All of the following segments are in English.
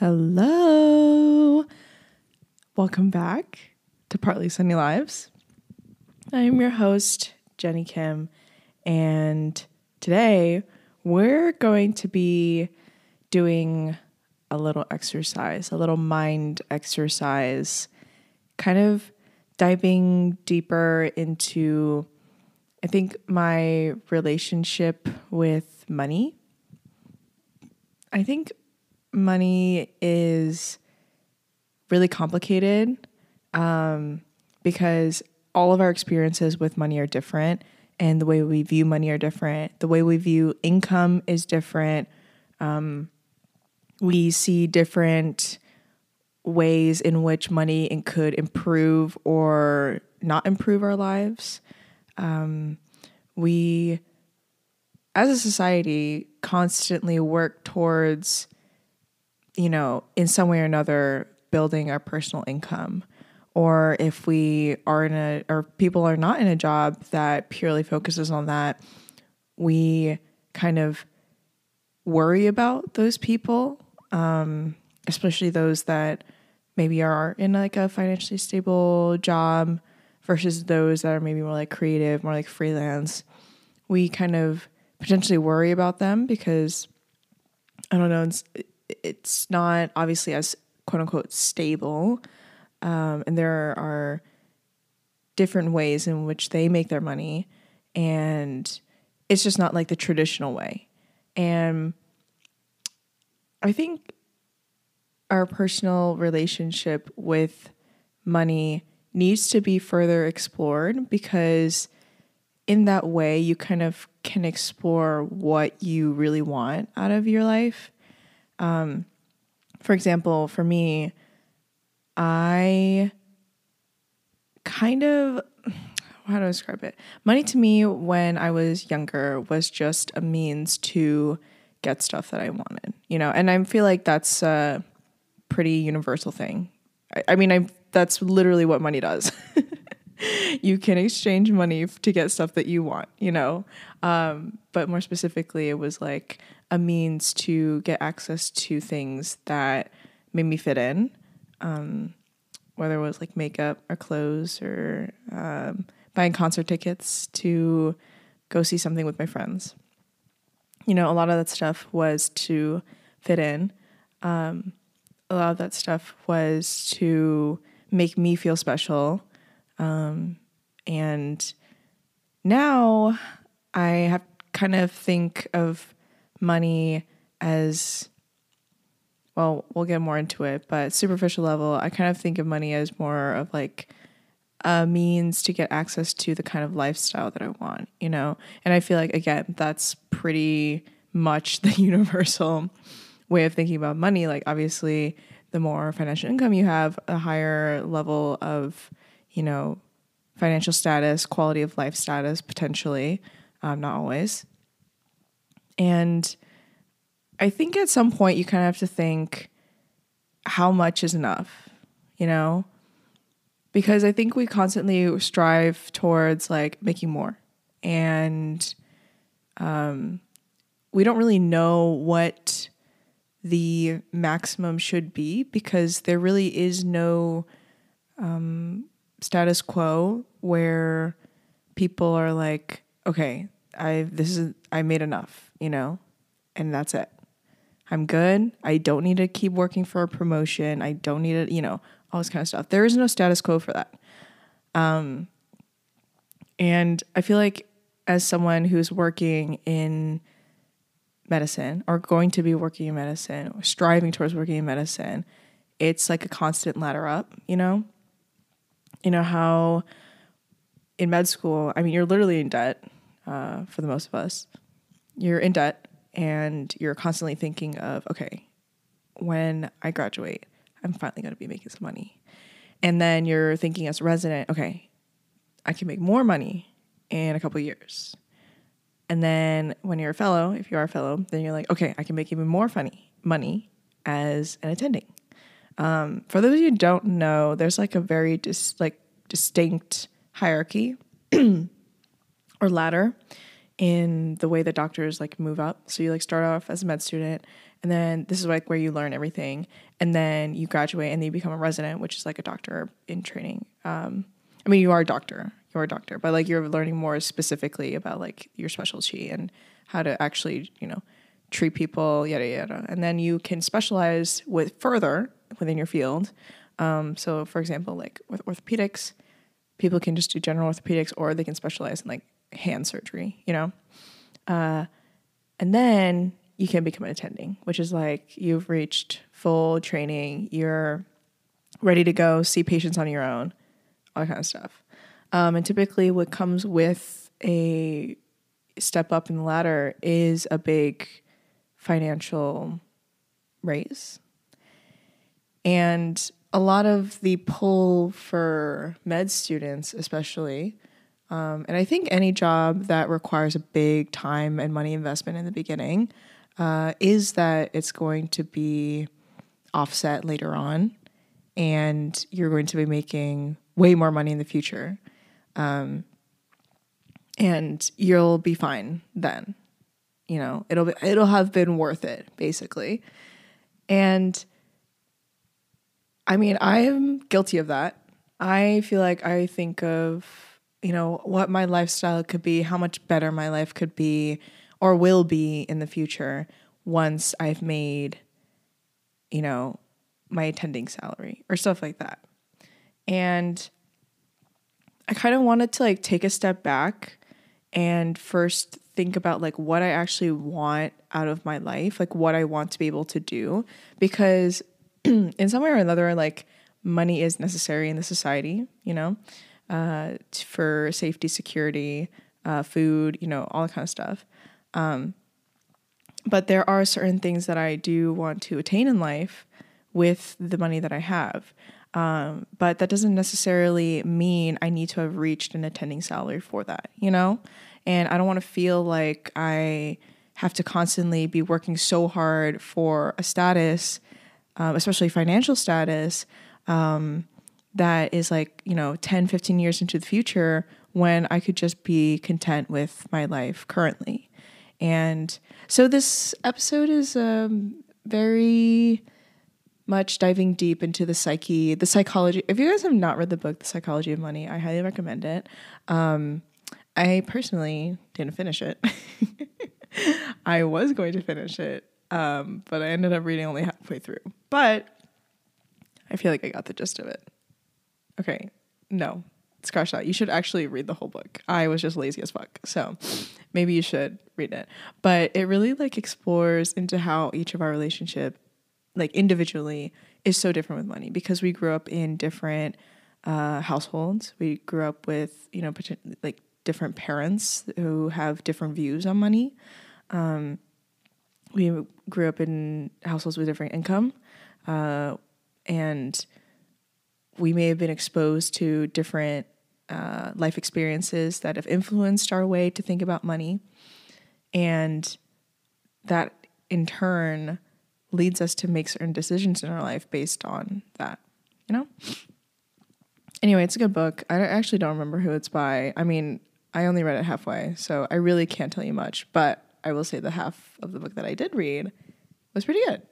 Hello. Welcome back to Partly Sunny Lives. I am your host, Jenny Kim, and today we're going to be doing a little exercise, a little mind exercise, kind of diving deeper into, I think, my relationship with money. I think money is really complicated um, because all of our experiences with money are different and the way we view money are different. The way we view income is different. Um, we see different ways in which money could improve or not improve our lives. Um, we, as a society, constantly work towards, you know, in some way or another, building our personal income. Or if we are in a, or people are not in a job that purely focuses on that, we kind of worry about those people um, especially those that maybe are in like a financially stable job versus those that are maybe more like creative, more like freelance. We kind of potentially worry about them because I don't know, it's, not obviously as quote unquote stable. Um, and there are different ways in which they make their money. And it's just not like the traditional way. And I think our personal relationship with money needs to be further explored because in that way you kind of can explore what you really want out of your life. Um, for example, for me, I kind of how do I describe it? Money to me when I was younger was just a means to get stuff that I wanted, you know, and I feel like that's a pretty universal thing. I, I mean, I that's literally what money does. you can exchange money to get stuff that you want, you know. Um, but more specifically, it was like a means to get access to things that made me fit in, um, whether it was like makeup or clothes or um, buying concert tickets to go see something with my friends you know, a lot of that stuff was to fit in. Um, a lot of that stuff was to make me feel special. Um, and now I have kind of think of money as well, we'll get more into it, but superficial level, I kind of think of money as more of like a means to get access to the kind of lifestyle that I want, you know? And I feel like, again, that's pretty much the universal way of thinking about money. Like, obviously, the more financial income you have, a higher level of, you know, financial status, quality of life status, potentially, um, not always. And I think at some point you kind of have to think how much is enough, you know? because I think we constantly strive towards like making more and um, we don't really know what the maximum should be because there really is no um, status quo where people are like, okay, I this is I made enough, you know, and that's it. I'm good. I don't need to keep working for a promotion. I don't need to, you know, all this kind of stuff. There is no status quo for that. Um, and I feel like as someone who's working in medicine or going to be working in medicine or striving towards working in medicine, it's like a constant ladder up, you know? You know how in med school, I mean, you're literally in debt uh, for the most of us. You're in debt and you're constantly thinking of, okay, when I graduate, I'm finally going to be making some money. And then you're thinking as a resident, okay, I can make more money in a couple years. And then when you're a fellow, if you are a fellow, then you're like, okay, I can make even more funny money as an attending. Um, for those of you who don't know, there's like a very dis- like distinct hierarchy or ladder in the way that doctors like move up. So you like start off as a med student, and then this is like where you learn everything, and then you graduate and then you become a resident, which is like a doctor in training. Um, I mean, you are a doctor, you're a doctor, but like you're learning more specifically about like your specialty and how to actually, you know, treat people, yada yada. And then you can specialize with further within your field. Um, so, for example, like with orthopedics, people can just do general orthopedics, or they can specialize in like hand surgery. You know, uh, and then you can become an attending, which is like you've reached full training, you're ready to go see patients on your own, all that kind of stuff. Um, and typically, what comes with a step up in the ladder is a big financial raise. And a lot of the pull for med students, especially, um, and I think any job that requires a big time and money investment in the beginning, uh, is that it's going to be offset later on and you're going to be making way more money in the future. Um, and you'll be fine then. You know, it'll be, it'll have been worth it basically. And I mean, I am guilty of that. I feel like I think of, you know, what my lifestyle could be, how much better my life could be or will be in the future once I've made, you know, my attending salary or stuff like that. And I kind of wanted to like take a step back and first think about like what I actually want out of my life, like what I want to be able to do because in some way or another like money is necessary in the society, you know, uh, t- for safety, security, uh, food, you know, all that kind of stuff. Um, but there are certain things that I do want to attain in life with the money that I have. Um, but that doesn't necessarily mean I need to have reached an attending salary for that, you know? And I don't want to feel like I have to constantly be working so hard for a status, um, especially financial status, um, that is like, you know, 10, 15 years into the future when I could just be content with my life currently. And so this episode is um, very much diving deep into the psyche, the psychology. If you guys have not read the book, The Psychology of Money, I highly recommend it. Um, I personally didn't finish it. I was going to finish it, um, but I ended up reading only halfway through. But I feel like I got the gist of it. Okay, no, scratch that. You should actually read the whole book. I was just lazy as fuck. So maybe you should read it. But it really like explores into how each of our relationship like individually is so different with money because we grew up in different uh, households. We grew up with, you know, like different parents who have different views on money. Um, we grew up in households with different income. Uh, and we may have been exposed to different uh, life experiences that have influenced our way to think about money. And that in turn leads us to make certain decisions in our life based on that, you know? Anyway, it's a good book. I actually don't remember who it's by. I mean, I only read it halfway, so I really can't tell you much, but I will say the half of the book that I did read was pretty good.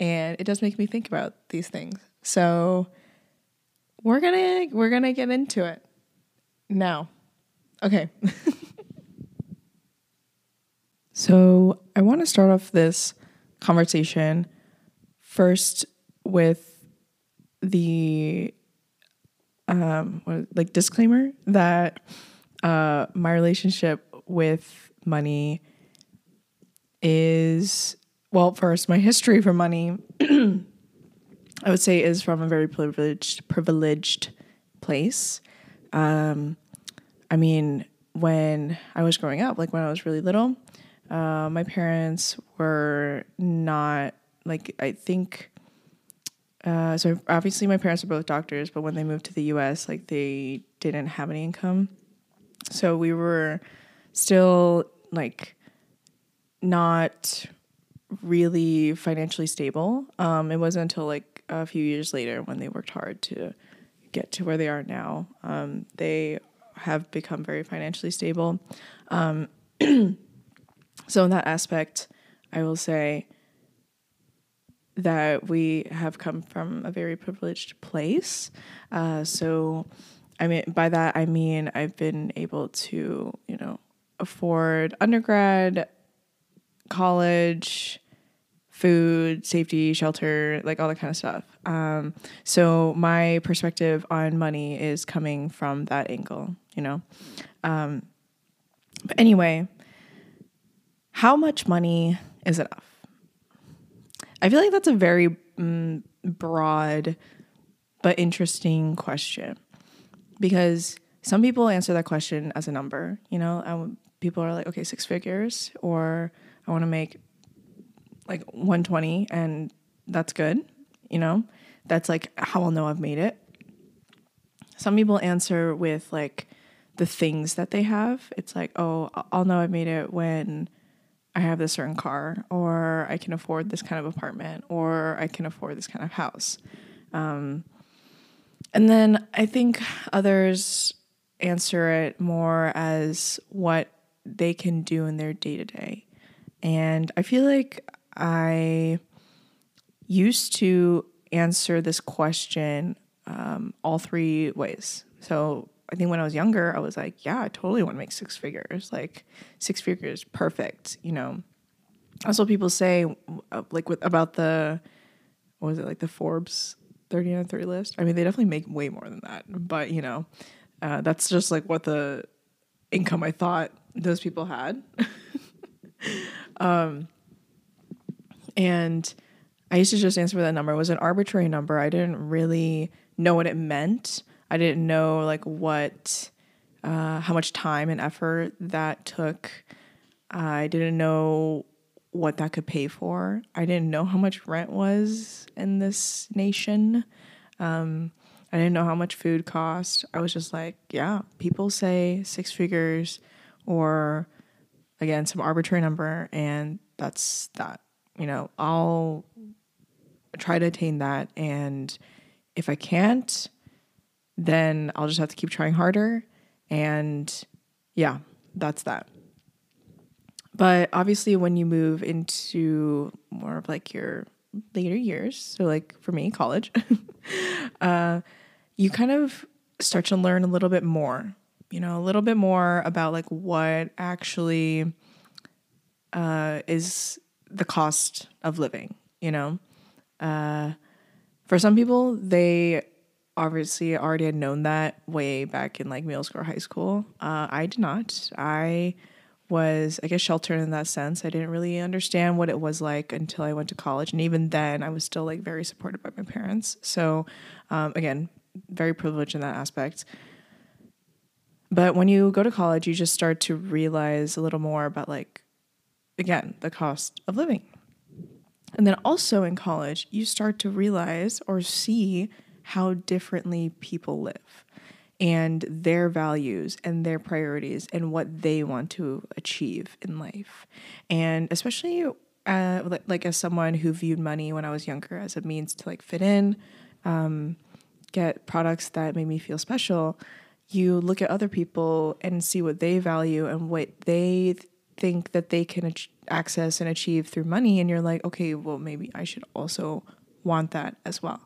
And it does make me think about these things. So we're to we're to get into it now. Okay. so, I want to start off this conversation first with the um like disclaimer that uh my relationship with money is well first my history for money i would say is from a very privileged privileged place um i mean when i was growing up like when i was really little uh, my parents were not like I think. Uh, so obviously, my parents are both doctors, but when they moved to the U.S., like they didn't have any income, so we were still like not really financially stable. Um, it wasn't until like a few years later when they worked hard to get to where they are now. Um, they have become very financially stable. Um, so, in that aspect, I will say that we have come from a very privileged place. Uh, so, I mean, by that, I mean I've been able to, you know, afford undergrad, college, food, safety, shelter, like all that kind of stuff. Um, so my perspective on money is coming from that angle, you know. Um, but anyway, how much money is enough? I feel like that's a very mm, broad but interesting question because some people answer that question as a number. You know, people are like, okay, six figures, or I want to make like 120 and that's good. You know, that's like how I'll know I've made it. Some people answer with like the things that they have. It's like, oh, I'll know I've made it when I have this certain car, or I can afford this kind of apartment, or I can afford this kind of house. Um, and then I think others answer it more as what they can do in their day to day. And I feel like I used to answer this question um, all three ways. So I think when I was younger, I was like, yeah, I totally want to make six figures. Like six figures, perfect. You know, that's what people say, uh, like with about the what was it like the Forbes 30 on 30 list. I mean, they definitely make way more than that, but you know, uh, that's just like what the income I thought those people had. um, and I used to just answer that number. It was an arbitrary number. I didn't really know what it meant. I didn't know like what, uh, how much time and effort that took. I didn't know what that could pay for. I didn't know how much rent was in this nation. Um, I didn't know how much food cost. I was just like, yeah, people say six figures or again, some arbitrary number, and that's that. You know, I'll try to attain that. And if I can't, then I'll just have to keep trying harder. And yeah, that's that. But obviously, when you move into more of like your later years, so like for me, college, uh, you kind of start to learn a little bit more, you know, a little bit more about like what actually uh, is the cost of living, you know. Uh, for some people, they obviously already had known that way back in like middle school or high school. Uh, I did not. I was, I guess, sheltered in that sense. I didn't really understand what it was like until I went to college. And even then, I was still like very supported by my parents. So, um, again, very privileged in that aspect. But when you go to college, you just start to realize a little more about, like, again, the cost of living. And then also in college, you start to realize or see how differently people live and their values and their priorities and what they want to achieve in life. And especially uh, like as someone who viewed money when I was younger as a means to like fit in, um, get products that made me feel special, you look at other people and see what they value and what they think that they can ach- access and achieve through money. And you're like, okay, well, maybe I should also want that as well.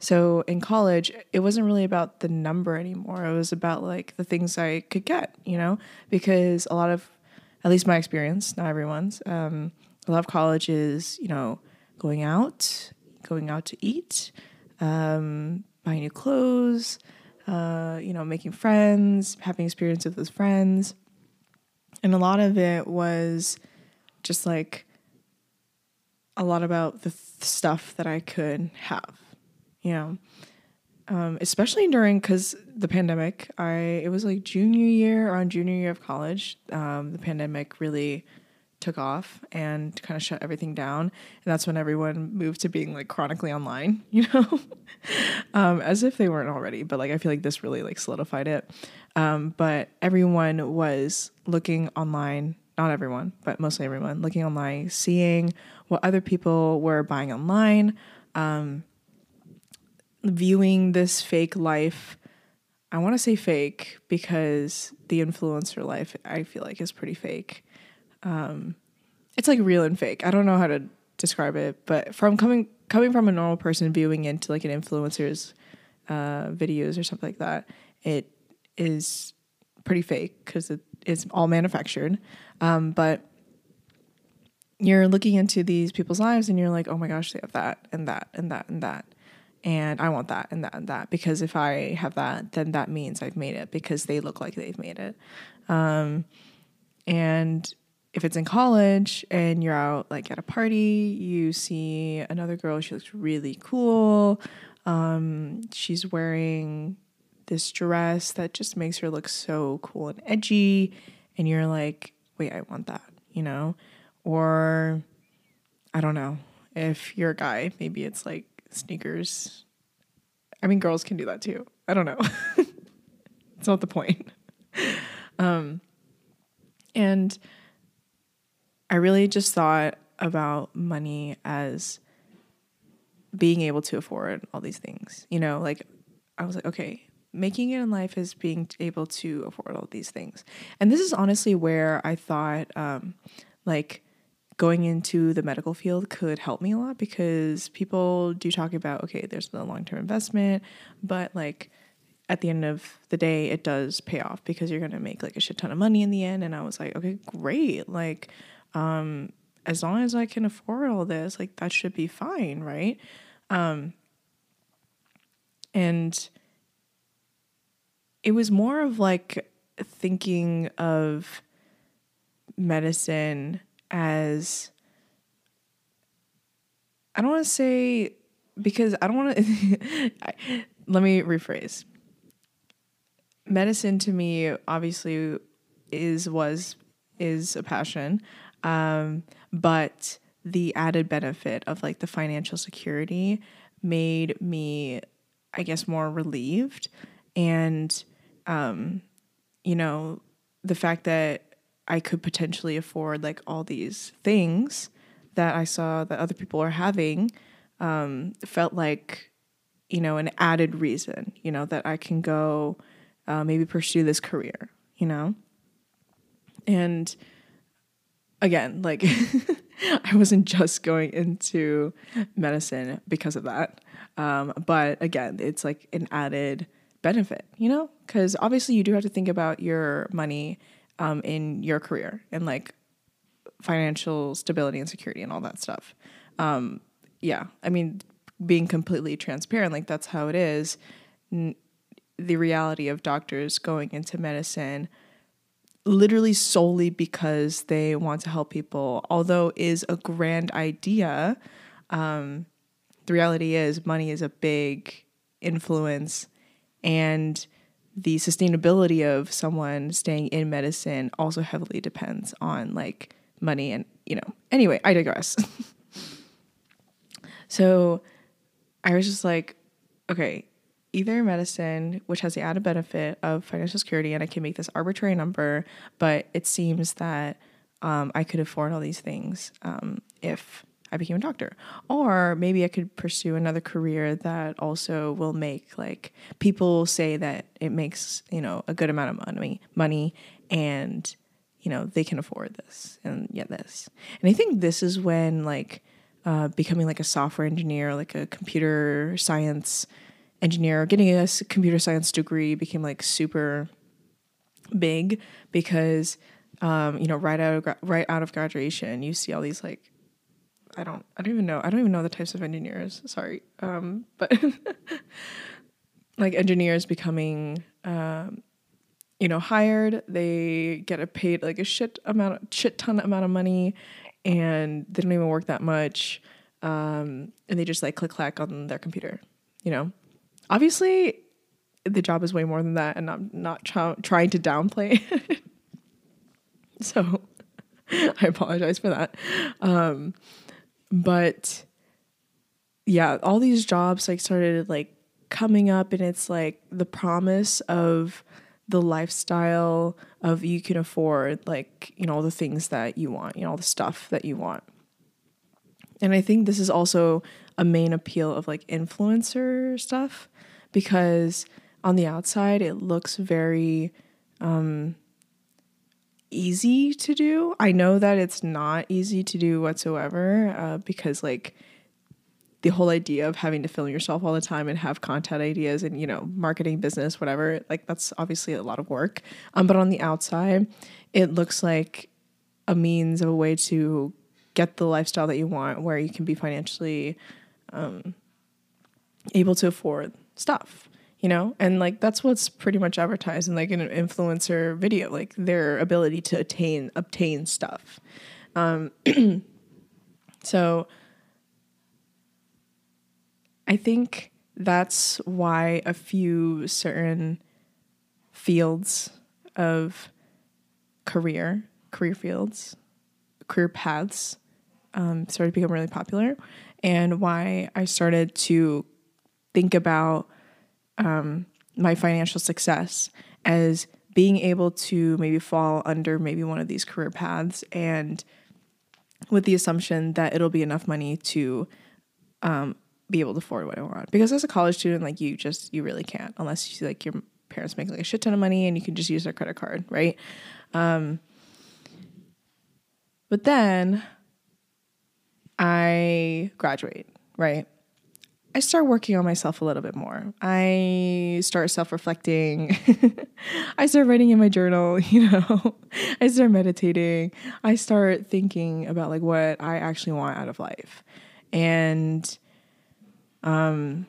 So in college, it wasn't really about the number anymore. It was about like the things I could get, you know, because a lot of, at least my experience, not everyone's, um, a lot of college is, you know, going out, going out to eat, um, buying new clothes, uh, you know, making friends, having experiences with those friends. And a lot of it was just like a lot about the th- stuff that I could have you know? Um, especially during because the pandemic i it was like junior year around junior year of college um, the pandemic really took off and kind of shut everything down. And that's when everyone moved to being like chronically online you know? Um, as if they weren't already but like i feel like this really like solidified it um, but everyone was looking online not everyone but mostly everyone looking online seeing what other people were buying online um, viewing this fake life I want to say fake because the influencer life I feel like is pretty fake. Um, it's like real and fake. I don't know how to describe it, but from coming coming from a normal person viewing into like an influencer's uh, videos or something like that, it is pretty fake because it is all manufactured. Um, but you're looking into these people's lives and you're like, oh my gosh, they have that and that and that and that. And I want that and that and that because if I have that, then that means I've made it because they look like they've made it. Um, and if it's in college and you're out like at a party, you see another girl, she looks really cool. Um, she's wearing this dress that just makes her look so cool and edgy. And you're like, wait, I want that, you know? Or I don't know. If you're a guy, maybe it's like sneakers. I mean, girls can do that too. I don't know. it's not the point. Um, and I really just thought about money as being able to afford all these things. You know, like I was like, okay, making it in life is being able to afford all these things. And this is honestly where I thought um, like going into the medical field could help me a lot because people do talk about okay, there's the long-term investment, but like at the end of the day it does pay off because you're going to make like a shit ton of money in the end and I was like, okay, great. Like um as long as I can afford all this, like that should be fine, right? Um and it was more of like thinking of medicine as I don't want to say because I don't want to let me rephrase. Medicine to me obviously is was is a passion. Um, but the added benefit of like the financial security made me I guess more relieved and um, you know, the fact that I could potentially afford like all these things that I saw that other people are having um, felt like, you know, an added reason, you know, that I can go uh, maybe pursue this career, you know? And again, like, I wasn't just going into medicine because of that. Um, but again, it's like an added benefit, you know? Because obviously you do have to think about your money um, in your career and like financial stability and security and all that stuff. Um, yeah, I mean, being completely transparent, like that's how it is. N- the reality of doctors going into medicine literally solely because they want to help people, although is a grand idea. Um, the reality is money is a big influence and the sustainability of someone staying in medicine also heavily depends on like money and you know. Anyway i digress. So i was just like okay either medicine which has the added benefit of financial security and i can make this arbitrary number but it seems that um, i could afford all these things um, if I became a doctor. Or maybe I could pursue another career that also will make like people say that it makes, you know, a good amount of money money and you know, they can afford this and get this. And I think this is when like uh, becoming like a software engineer, like a computer science engineer, getting a computer science degree became like super big because um, you know, right out of right out of graduation, you see all these like I don't I don't even know. I don't even know the types of engineers. Sorry. Um, but like engineers becoming um, you know, hired, they get a paid like a shit amount shit ton amount of money and they don't even work that much. Um, and they just like click clack on their computer, you know. Obviously, the job is way more than that, and I'm not trying to downplay. so, I apologize for that. Um, but yeah, all these jobs like started like coming up and it's like the promise of the lifestyle of you can afford like, you know, all the things that you want, you know, all the stuff that you want. And I think this is also a main appeal of like influencer stuff because on the outside, it looks very um, easy to do. I know that it's not easy to do whatsoever uh, because, like, the whole idea of having to film yourself all the time and have content ideas and you know marketing business whatever like that's obviously a lot of work um, but on the outside it looks like a means of a way to get the lifestyle that you want where you can be financially um, able to afford stuff you know? And like that's what's pretty much advertised in like an influencer video like their ability to attain obtain stuff. Um, so I think that's why a few certain fields of career, career fields, career paths um, started to become really popular, and why I started to think about um, my financial success as being able to maybe fall under maybe one of these career paths and with the assumption that it'll be enough money to um, be able to afford what I want. Because as a college student, like you just you really can't unless you like your parents make like a shit ton of money and you can just use their credit card, right? Um, but then I graduate, right? I start working on myself a little bit more. I start self reflecting. I start writing in my journal, you know. I start meditating. I start thinking about like what I actually want out of life. And um,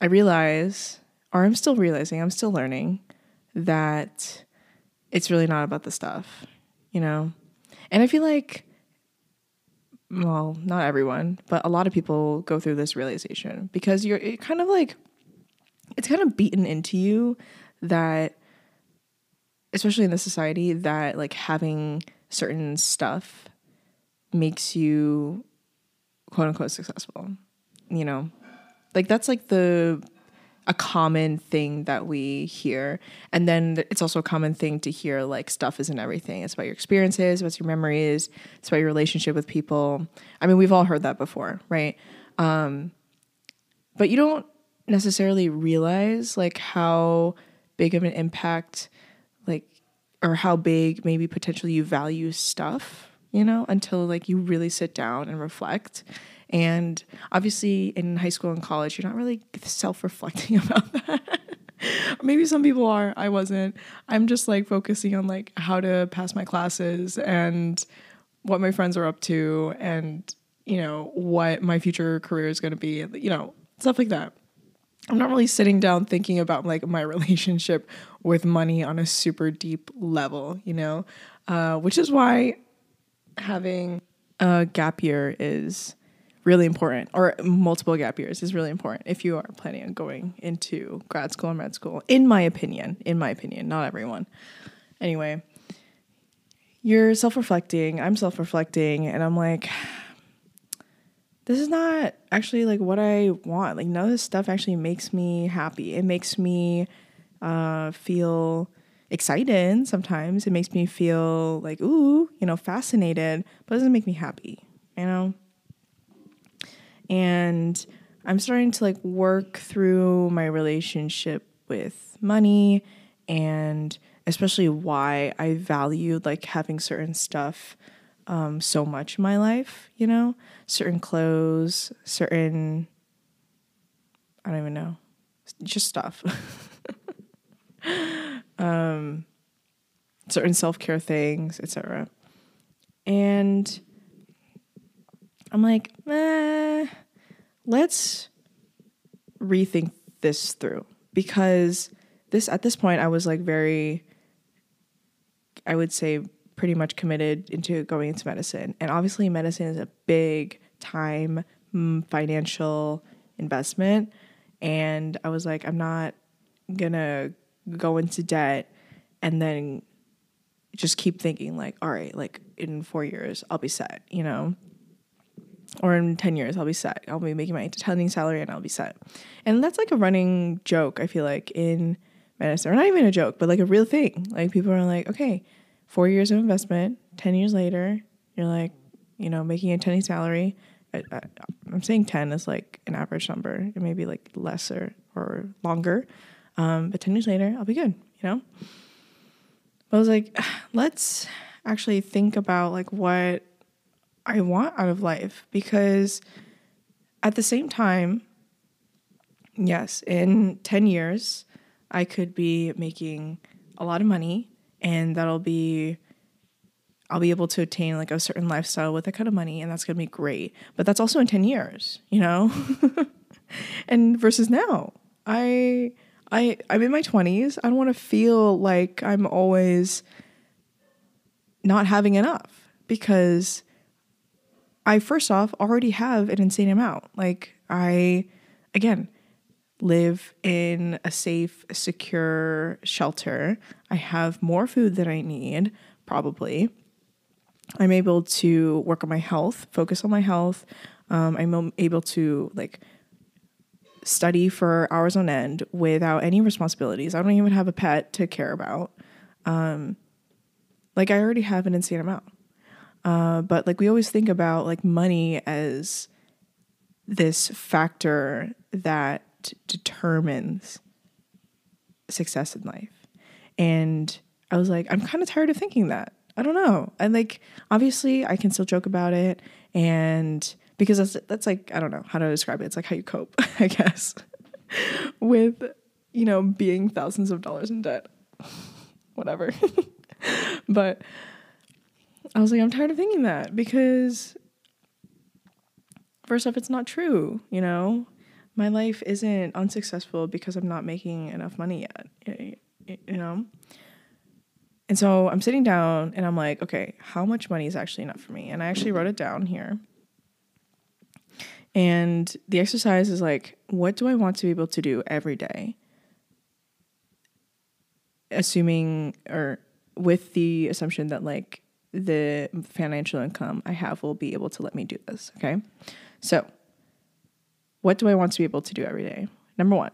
I realize, or I'm still realizing, I'm still learning that it's really not about the stuff, you know? And I feel like, well, not everyone, but a lot of people go through this realization because you're kind of like, it's kind of beaten into you that, especially in this society, that like having certain stuff makes you quote unquote successful, you know? Like that's like the a common thing that we hear. And then it's also a common thing to hear like stuff isn't everything. It's about your experiences, what's your memories, it's about your relationship with people. I mean, we've all heard that before, right? Um, but you don't necessarily realize like how big of an impact like or how big maybe potentially you value stuff, you know, until like you really sit down and reflect and obviously, in high school and college, you're not really self reflecting about that. Maybe some people are. I wasn't. I'm just like focusing on like how to pass my classes and what my friends are up to and, you know, what my future career is going to be, you know, stuff like that. I'm not really sitting down thinking about like my relationship with money on a super deep level, you know, uh, which is why having a gap year is really important, or multiple gap years is really important if you are planning on going into grad school and med school. In my opinion, in my opinion, not everyone. Anyway, you're self reflecting, I'm self reflecting, and I'm like, this is not actually like what I want. Like, none of this stuff actually makes me happy. It makes me uh, feel excited sometimes. It makes me feel like, ooh, you know, fascinated, but it doesn't make me happy, you know? And I'm starting to like work through my relationship with money and especially why I valued like having certain stuff um, so much in my life, you know, certain clothes, certain, I don't even know, just stuff. um, certain self care things, etc. And I'm like, eh, let's rethink this through because this at this point I was like very I would say pretty much committed into going into medicine. And obviously medicine is a big time mm, financial investment and I was like I'm not going to go into debt and then just keep thinking like all right like in 4 years I'll be set, you know or in 10 years I'll be set. I'll be making my attending salary and I'll be set. And that's like a running joke, I feel like, in medicine. Or not even a joke, but like a real thing. Like people are like, okay, four years of investment, 10 years later, you're like, you know, making a attending salary. I, am saying 10 is like an average number. It may be like lesser or longer. Um, but 10 years later, I'll be good, you know? But I was like, let's actually think about like what I want out of life because at the same time, yes, in 10 years, I could be making a lot of money and that'll be I'll be able to attain like a certain lifestyle with that kind of money and that's going to be great. But that's also in 10 years, you know? and versus now, I I I'm in my 20s. I don't want to feel like I'm always not having enough because I first off already have an insane amount. Like I again live in a safe, secure shelter. I have more food than I need, probably. I'm able to work on my health, focus on my health. Um, I'm able to like study for hours on end without any responsibilities. I don't even have a pet to care about. Um, like I already have an insane amount. Uh, but like we always think about like money as this factor that determines success in life. And I was like, I'm kind of tired of thinking that. I don't know. And like obviously I can still joke about it and because that's that's like I don't know how to describe it. It's like how you cope, I guess, with you know being thousands of dollars in debt. Whatever. but I was like, I'm tired of thinking that because first off, it's not true, you know? My life isn't unsuccessful because I'm not making enough money yet, you know? And so I'm sitting down and I'm like, okay, how much money is actually enough for me? And I actually wrote it down here. And the exercise is like, what do I want to be able to do every day? Assuming or with the assumption that like the financial income I have will be able to let me do this. Okay. So, what do I want to be able to do every day? Number one,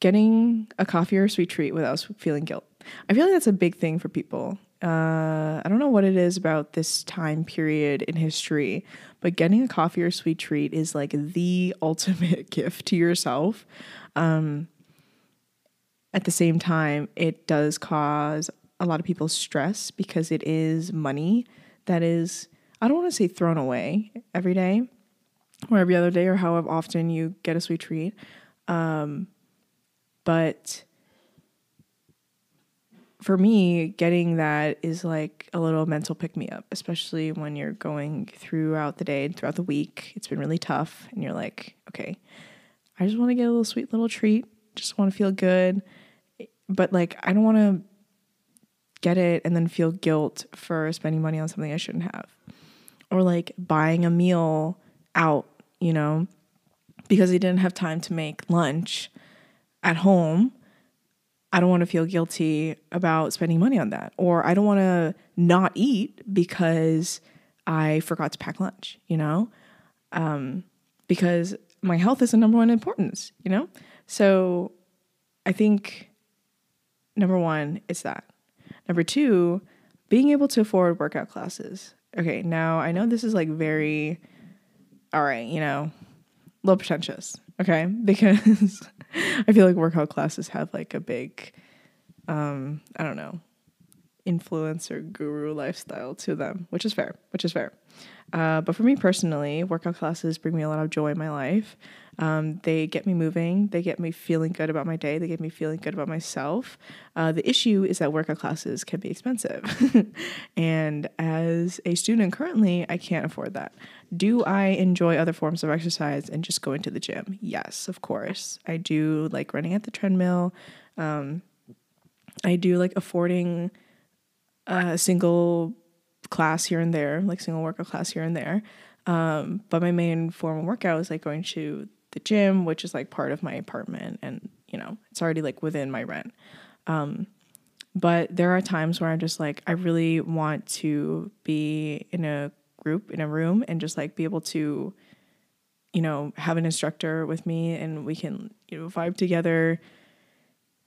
getting a coffee or a sweet treat without feeling guilt. I feel like that's a big thing for people. Uh, I don't know what it is about this time period in history, but getting a coffee or sweet treat is like the ultimate gift to yourself. Um, at the same time, it does cause a lot of people stress because it is money that is, I don't want to say thrown away every day or every other day or however often you get a sweet treat. Um, but for me, getting that is like a little mental pick me up, especially when you're going throughout the day and throughout the week. It's been really tough, and you're like, okay, I just want to get a little sweet little treat, just want to feel good but like I don't want to get it and then feel guilt for spending money on something I shouldn't have. Or like buying a meal out, you know, because I didn't have time to make lunch at home. I don't want to feel guilty about spending money on that. Or I don't want to not eat because I forgot to pack lunch, you know? Um, because my health is the number one importance, you know? So I think number one, is that. Number two, being able to afford workout classes. Okay, now I know this is like very, all right, you know, a little pretentious, okay? Because I feel like workout classes have like a big, um, I don't know, influencer guru lifestyle to them, which is fair, which is fair. Uh, but for me personally, workout classes bring me a lot of joy in my life. Um, they get me moving. They get me feeling good about my day. They get me feeling good about myself. Uh, the issue is that workout classes can be expensive. and as a student currently, I can't afford that. Do I enjoy other forms of exercise and just going to the gym? Yes, of course. I do like running at the treadmill. Um, I do like affording a single class here and there, like single workout class here and there. Um, but my main form of workout is like going to the gym, which is like part of my apartment, and you know, it's already like within my rent. Um, but there are times where I'm just like, I really want to be in a group, in a room, and just like be able to, you know, have an instructor with me and we can, you know, vibe together.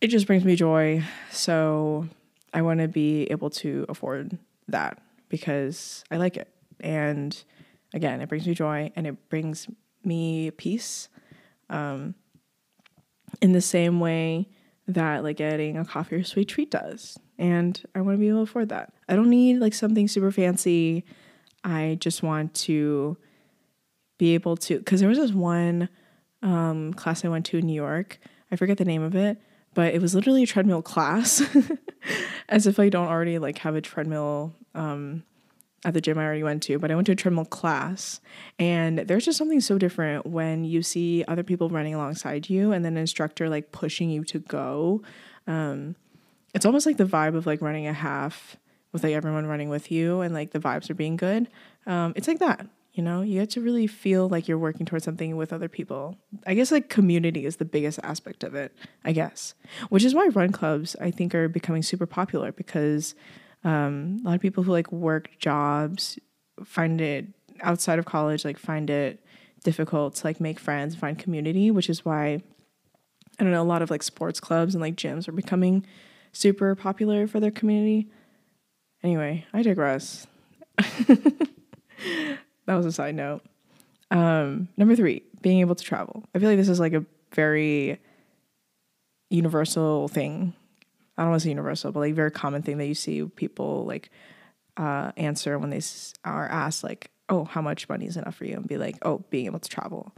It just brings me joy. So I want to be able to afford that because I like it. And again, it brings me joy and it brings me peace. Um, in the same way that like getting a coffee or sweet treat does. And I want to be able to afford that. I don't need like something super fancy. I just want to be able to because there was this one um, class I went to in New York. I forget the name of it, but it was literally a treadmill class, as if I don't already like have a treadmill um, at the gym I already went to. But I went to a treadmill class, and there's just something so different when you see other people running alongside you, and then an instructor like pushing you to go. Um, it's almost like the vibe of like running a half with like everyone running with you, and like the vibes are being good. Um, it's like that you know you get to really feel like you're working towards something with other people i guess like community is the biggest aspect of it i guess which is why run clubs i think are becoming super popular because um, a lot of people who like work jobs find it outside of college like find it difficult to like make friends find community which is why i don't know a lot of like sports clubs and like gyms are becoming super popular for their community anyway i digress that was a side note. Um, number three, being able to travel. I feel like this is like a very universal thing. I don't want to say universal, but like very common thing that you see people like uh, answer when they are asked like, "Oh, how much money is enough for you?" and be like, "Oh, being able to travel."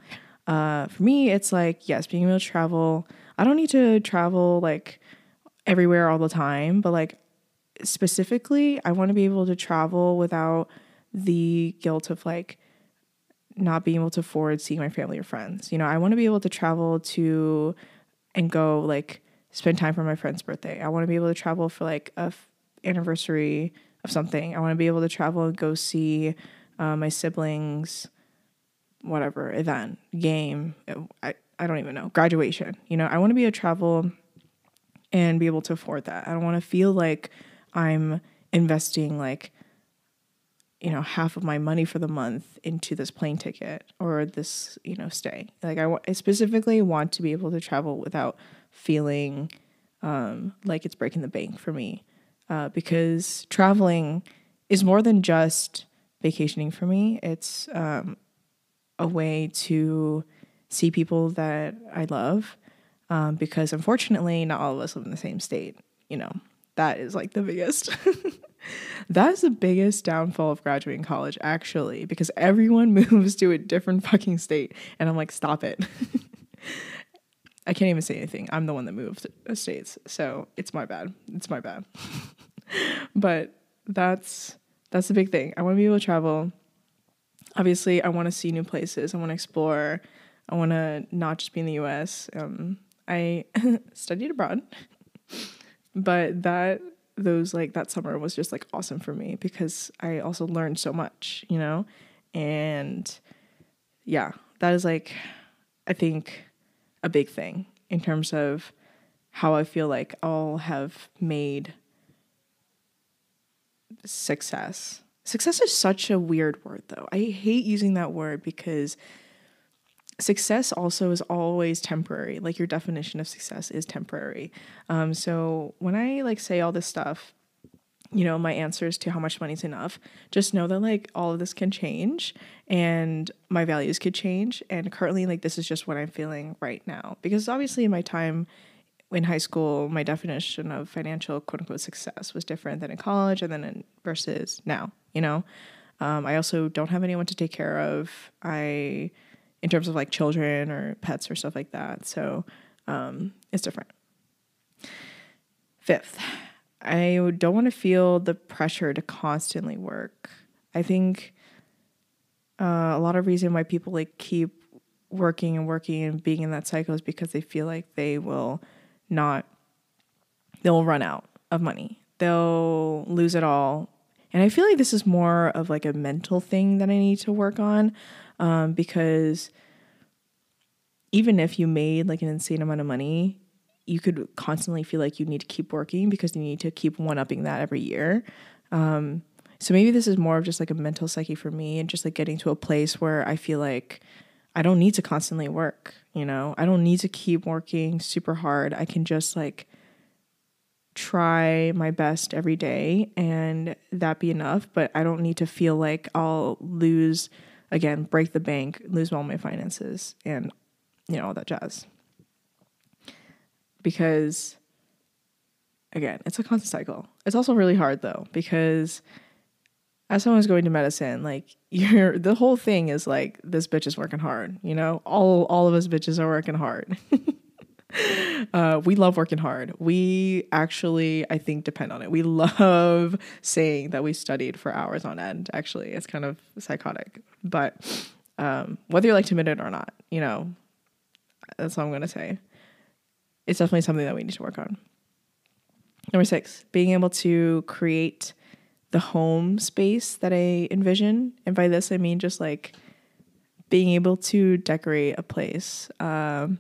Uh, for me, it's like yes, being able to travel. I don't need to travel like everywhere all the time, but like specifically, I want to be able to travel without the guilt of like not being able to afford seeing my family or friends. You know, I want to be able to travel to and go like spend time for my friend's birthday. I want to be able to travel for like a f- anniversary of something. I want to be able to travel and go see uh, my siblings, whatever event, game. I I don't even know graduation. You know, I want to be able to travel and be able to afford that. I don't want to feel like I'm investing like you know half of my money for the month into this plane ticket or this you know stay like I, w- I specifically want to be able to travel without feeling um, like it's breaking the bank for me uh, because traveling is more than just vacationing for me it's um, a way to see people that i love um, because unfortunately not all of us live in the same state you know that is like the biggest That's the biggest downfall of graduating college, actually, because everyone moves to a different fucking state. And I'm like, stop it. I can't even say anything. I'm the one that moved states. So it's my bad. It's my bad. but that's that's the big thing. I want to be able to travel. Obviously, I want to see new places. I want to explore. I want to not just be in the US. Um, I studied abroad, but that those like that summer was just like awesome for me because I also learned so much, you know? And yeah, that is like I think a big thing in terms of how I feel like I'll have made success. Success is such a weird word though. I hate using that word because success also is always temporary like your definition of success is temporary um, so when i like say all this stuff you know my answers to how much money is enough. Just know that like all of this can change and my values could change. And currently like this is just what i'm feeling right now. Because obviously in my time in high school my definition of financial quote unquote success was different than in college and then in versus now you know? Um, i also don't have anyone to take care of. I in terms of like children or pets or stuff like that. So um, it's different. Fifth, I don't want to feel the pressure to constantly work. I think uh, a lot of reason why people like keep working and working and being in that cycle is because they feel like they will not, they'll run out of money. They'll lose it all. And I feel like this is more of like a mental thing that I need to work on um, because even if you made like an insane amount of money, you could constantly feel like you need to keep working because you need to keep one upping that every year. Um, so maybe this is more of just like a mental psyche for me and just like getting to a place where I feel like I don't need to constantly work, you know? I don't need to keep working super hard. I can just like try my best every day and that be enough, but I don't need to feel like I'll lose again, break the bank, lose all my finances, and you know, all that jazz. Because again, it's a constant cycle. It's also really hard though because as someone who's going to medicine, like you're the whole thing is like this bitch is working hard, you know? All all of us bitches are working hard. uh, we love working hard. We actually, I think, depend on it. We love saying that we studied for hours on end. Actually, it's kind of psychotic. But um, whether you like to admit it or not, you know, that's all I'm gonna say. It's definitely something that we need to work on. Number six, being able to create the home space that I envision. And by this, I mean just like being able to decorate a place um,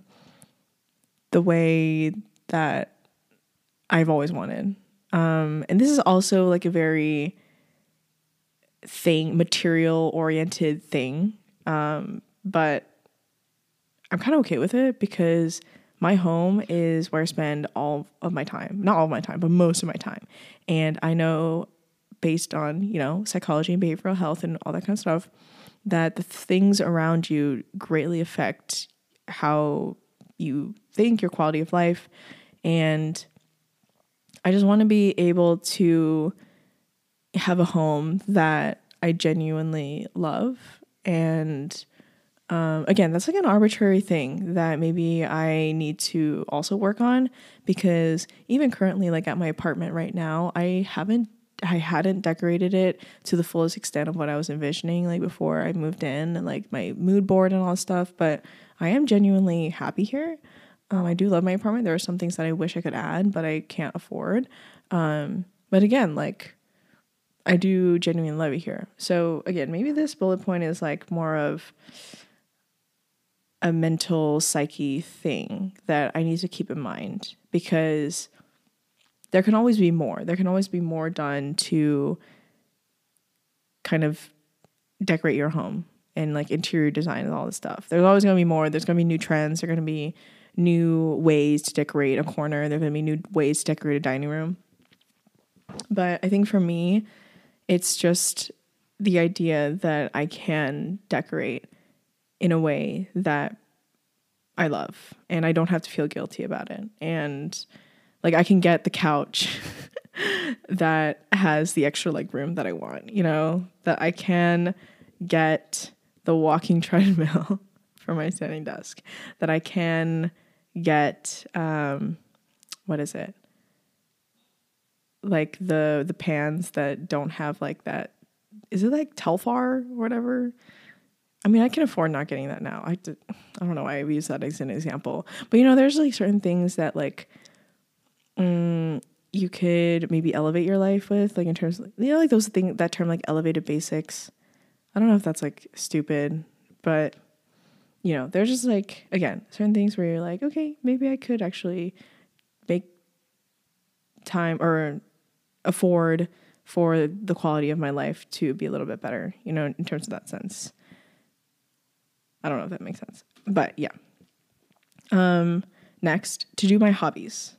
the way that I've always wanted. Um, and this is also like a very thing, material oriented thing. Um, but I'm kind of okay with it because my home is where I spend all of my time. Not all of my time, but most of my time. And I know based on, you know, psychology and behavioral health and all that kind of stuff, that the things around you greatly affect how you think, your quality of life. And I just want to be able to have a home that I genuinely love. And um, again, that's like an arbitrary thing that maybe I need to also work on because even currently, like at my apartment right now, I haven't I hadn't decorated it to the fullest extent of what I was envisioning like before I moved in and like my mood board and all that stuff. But I am genuinely happy here. Um, I do love my apartment. There are some things that I wish I could add, but I can't afford. Um, but again, like I do genuinely love it here. So again, maybe this bullet point is like more of a mental psyche thing that I need to keep in mind because there can always be more. There can always be more done to kind of decorate your home and like interior design and all this stuff. There's always going to be more. There's going to be new trends. There're going to be new ways to decorate a corner. There's going to be new ways to decorate a dining room. But I think for me, it's just the idea that I can decorate in a way that I love and I don't have to feel guilty about it. And like I can get the couch that has the extra leg room that I want, you know, that I can get the walking treadmill for my standing desk, that I can get um what is it? Like the the pans that don't have like that is it like Telfar or whatever? I mean, I can afford not getting that now. I, did, I don't know why I use that as an example, but you know, there's like certain things that like mm, you could maybe elevate your life with, like in terms of, you know, like those thing that term like elevated basics. I don't know if that's like stupid, but you know, there's just like again certain things where you're like, okay, maybe I could actually make time or afford for the quality of my life to be a little bit better, you know, in terms of that sense. I don't know if that makes sense, but yeah. Um, next, to do my hobbies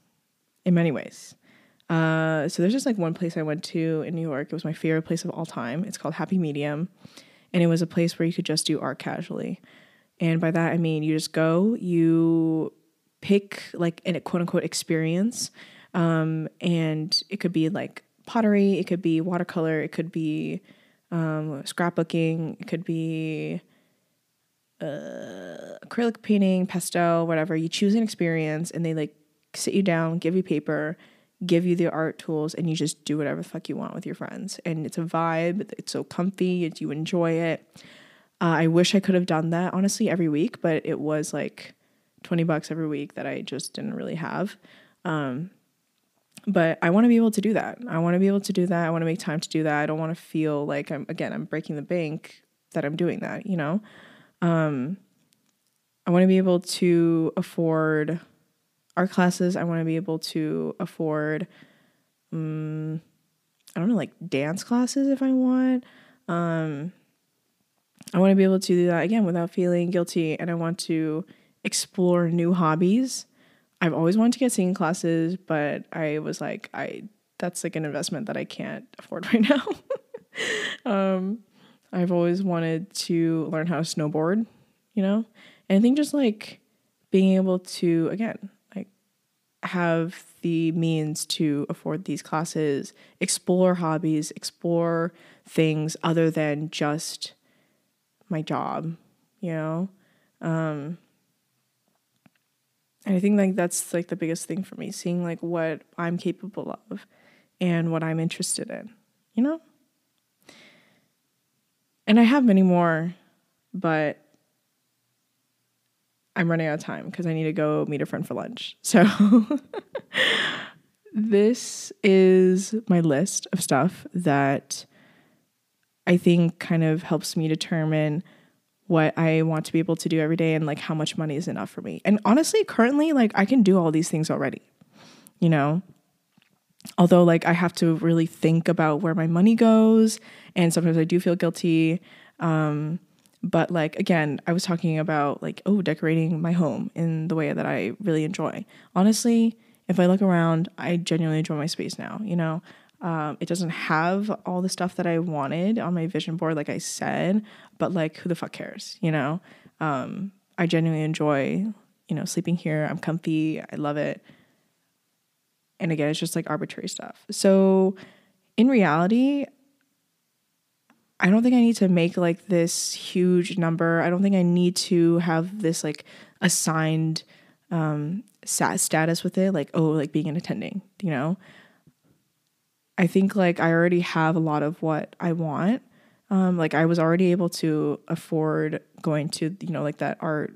in many ways. Uh, so there's just like one place I went to in New York. It was my favorite place of all time. It's called Happy Medium, and it was a place where you could just do art casually. And by that I mean you just go, you pick like a quote unquote experience, um, and it could be like pottery, it could be watercolor, it could be um, scrapbooking, it could be uh, acrylic painting, pastel, whatever. You choose an experience, and they like sit you down, give you paper, give you the art tools, and you just do whatever the fuck you want with your friends. And it's a vibe. It's so comfy. It's, you enjoy it. Uh, I wish I could have done that honestly every week, but it was like twenty bucks every week that I just didn't really have. Um, but I want to be able to do that. I want to be able to do that. I want to make time to do that. I don't want to feel like I'm again I'm breaking the bank that I'm doing that. You know, um, I want to be able to afford art classes. I want to be able to afford, um, I don't know, like dance classes if I want. Um, I want to be able to do that again without feeling guilty. And I want to explore new hobbies. I've always wanted to get singing classes, but I was like, I that's like an investment that I can't afford right now. um, I've always wanted to learn how to snowboard, you know? And I think just like being able to, again, like have the means to afford these classes, explore hobbies, explore things other than just my job, you know? Um, and I think like that's like the biggest thing for me, seeing like what I'm capable of and what I'm interested in, you know? And I have many more, but I'm running out of time because I need to go meet a friend for lunch. So this is my list of stuff that I think kind of helps me determine what I want to be able to do every day and like how much money is enough for me. And honestly, currently, like I can do all these things already, you know? Although, like, I have to really think about where my money goes, and sometimes I do feel guilty. Um, but, like, again, I was talking about, like, oh, decorating my home in the way that I really enjoy. Honestly, if I look around, I genuinely enjoy my space now, you know? Um, it doesn't have all the stuff that I wanted on my vision board, like I said, but like, who the fuck cares, you know? Um, I genuinely enjoy, you know, sleeping here. I'm comfy. I love it. And again, it's just like arbitrary stuff. So in reality, I don't think I need to make like this huge number. I don't think I need to have this like assigned um status with it, like, oh, like being an attending, you know? I think like I already have a lot of what I want. Um, like I was already able to afford going to, you know, like that art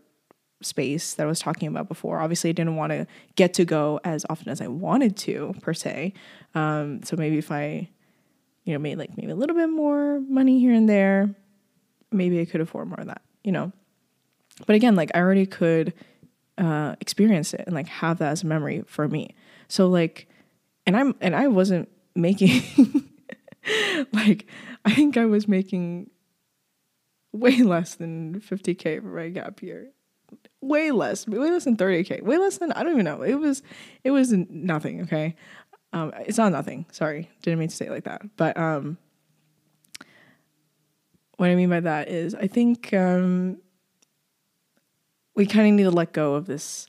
space that I was talking about before. Obviously, I didn't want to get to go as often as I wanted to, per se. Um, so maybe if I, you know, made like maybe a little bit more money here and there, maybe I could afford more of that, you know. But again, like I already could uh, experience it and like have that as a memory for me. So like, and I'm and I wasn't making like I think I was making way less than 50k for my gap year. Way less, way less than 30k. Way less than I don't even know. It was it was nothing, okay? Um it's not nothing. Sorry. Didn't mean to say it like that. But um what I mean by that is I think um we kind of need to let go of this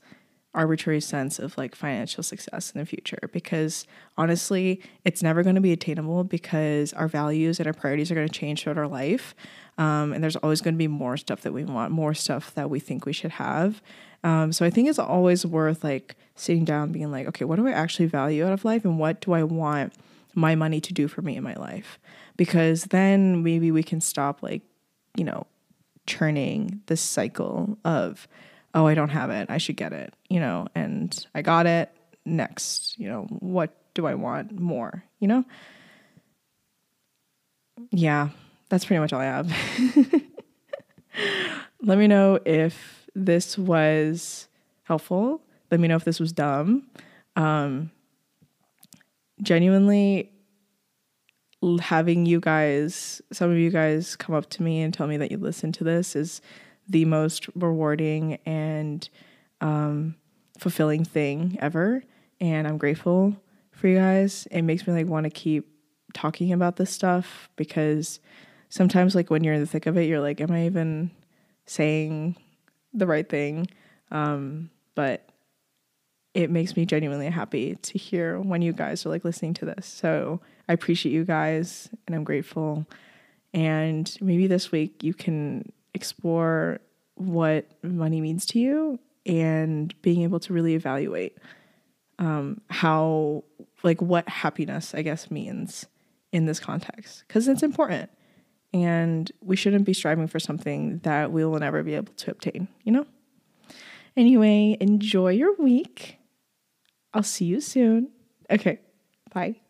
arbitrary sense of like financial success in the future because honestly, it's never going to be attainable because our values and our priorities are going to change throughout our life. Um, and there's always going to be more stuff that we want, more stuff that we think we should have. Um, so I think it's always worth like sitting down, being like, okay, what do I actually value out of life, and what do I want my money to do for me in my life? Because then maybe we can stop like, you know, churning this cycle of oh, I don't have it. I should get it, you know, and I got it. Next, you know, what do I want more, you know? Yeah, that's pretty much all I have. Let me know if this was helpful. Let me know if this was dumb. Um, genuinely, having you guys, some of you guys come up to me and tell me that you listen to this is the most rewarding and um, fulfilling thing ever. And I'm grateful for you guys. It makes me like want to keep talking about this stuff because sometimes like when you're in the thick of it, you're like, am I even saying the right thing? Um, but it makes me genuinely happy to hear when you guys are like listening to this. So I appreciate you guys and I'm grateful. And maybe this week you can explore what money means to you and being able to really evaluate um, how, like, what happiness, I guess, means in this context because it's important. And we shouldn't be striving for something that we will never be able to obtain, you know? Anyway, enjoy your week. I'll see you soon. Okay, bye.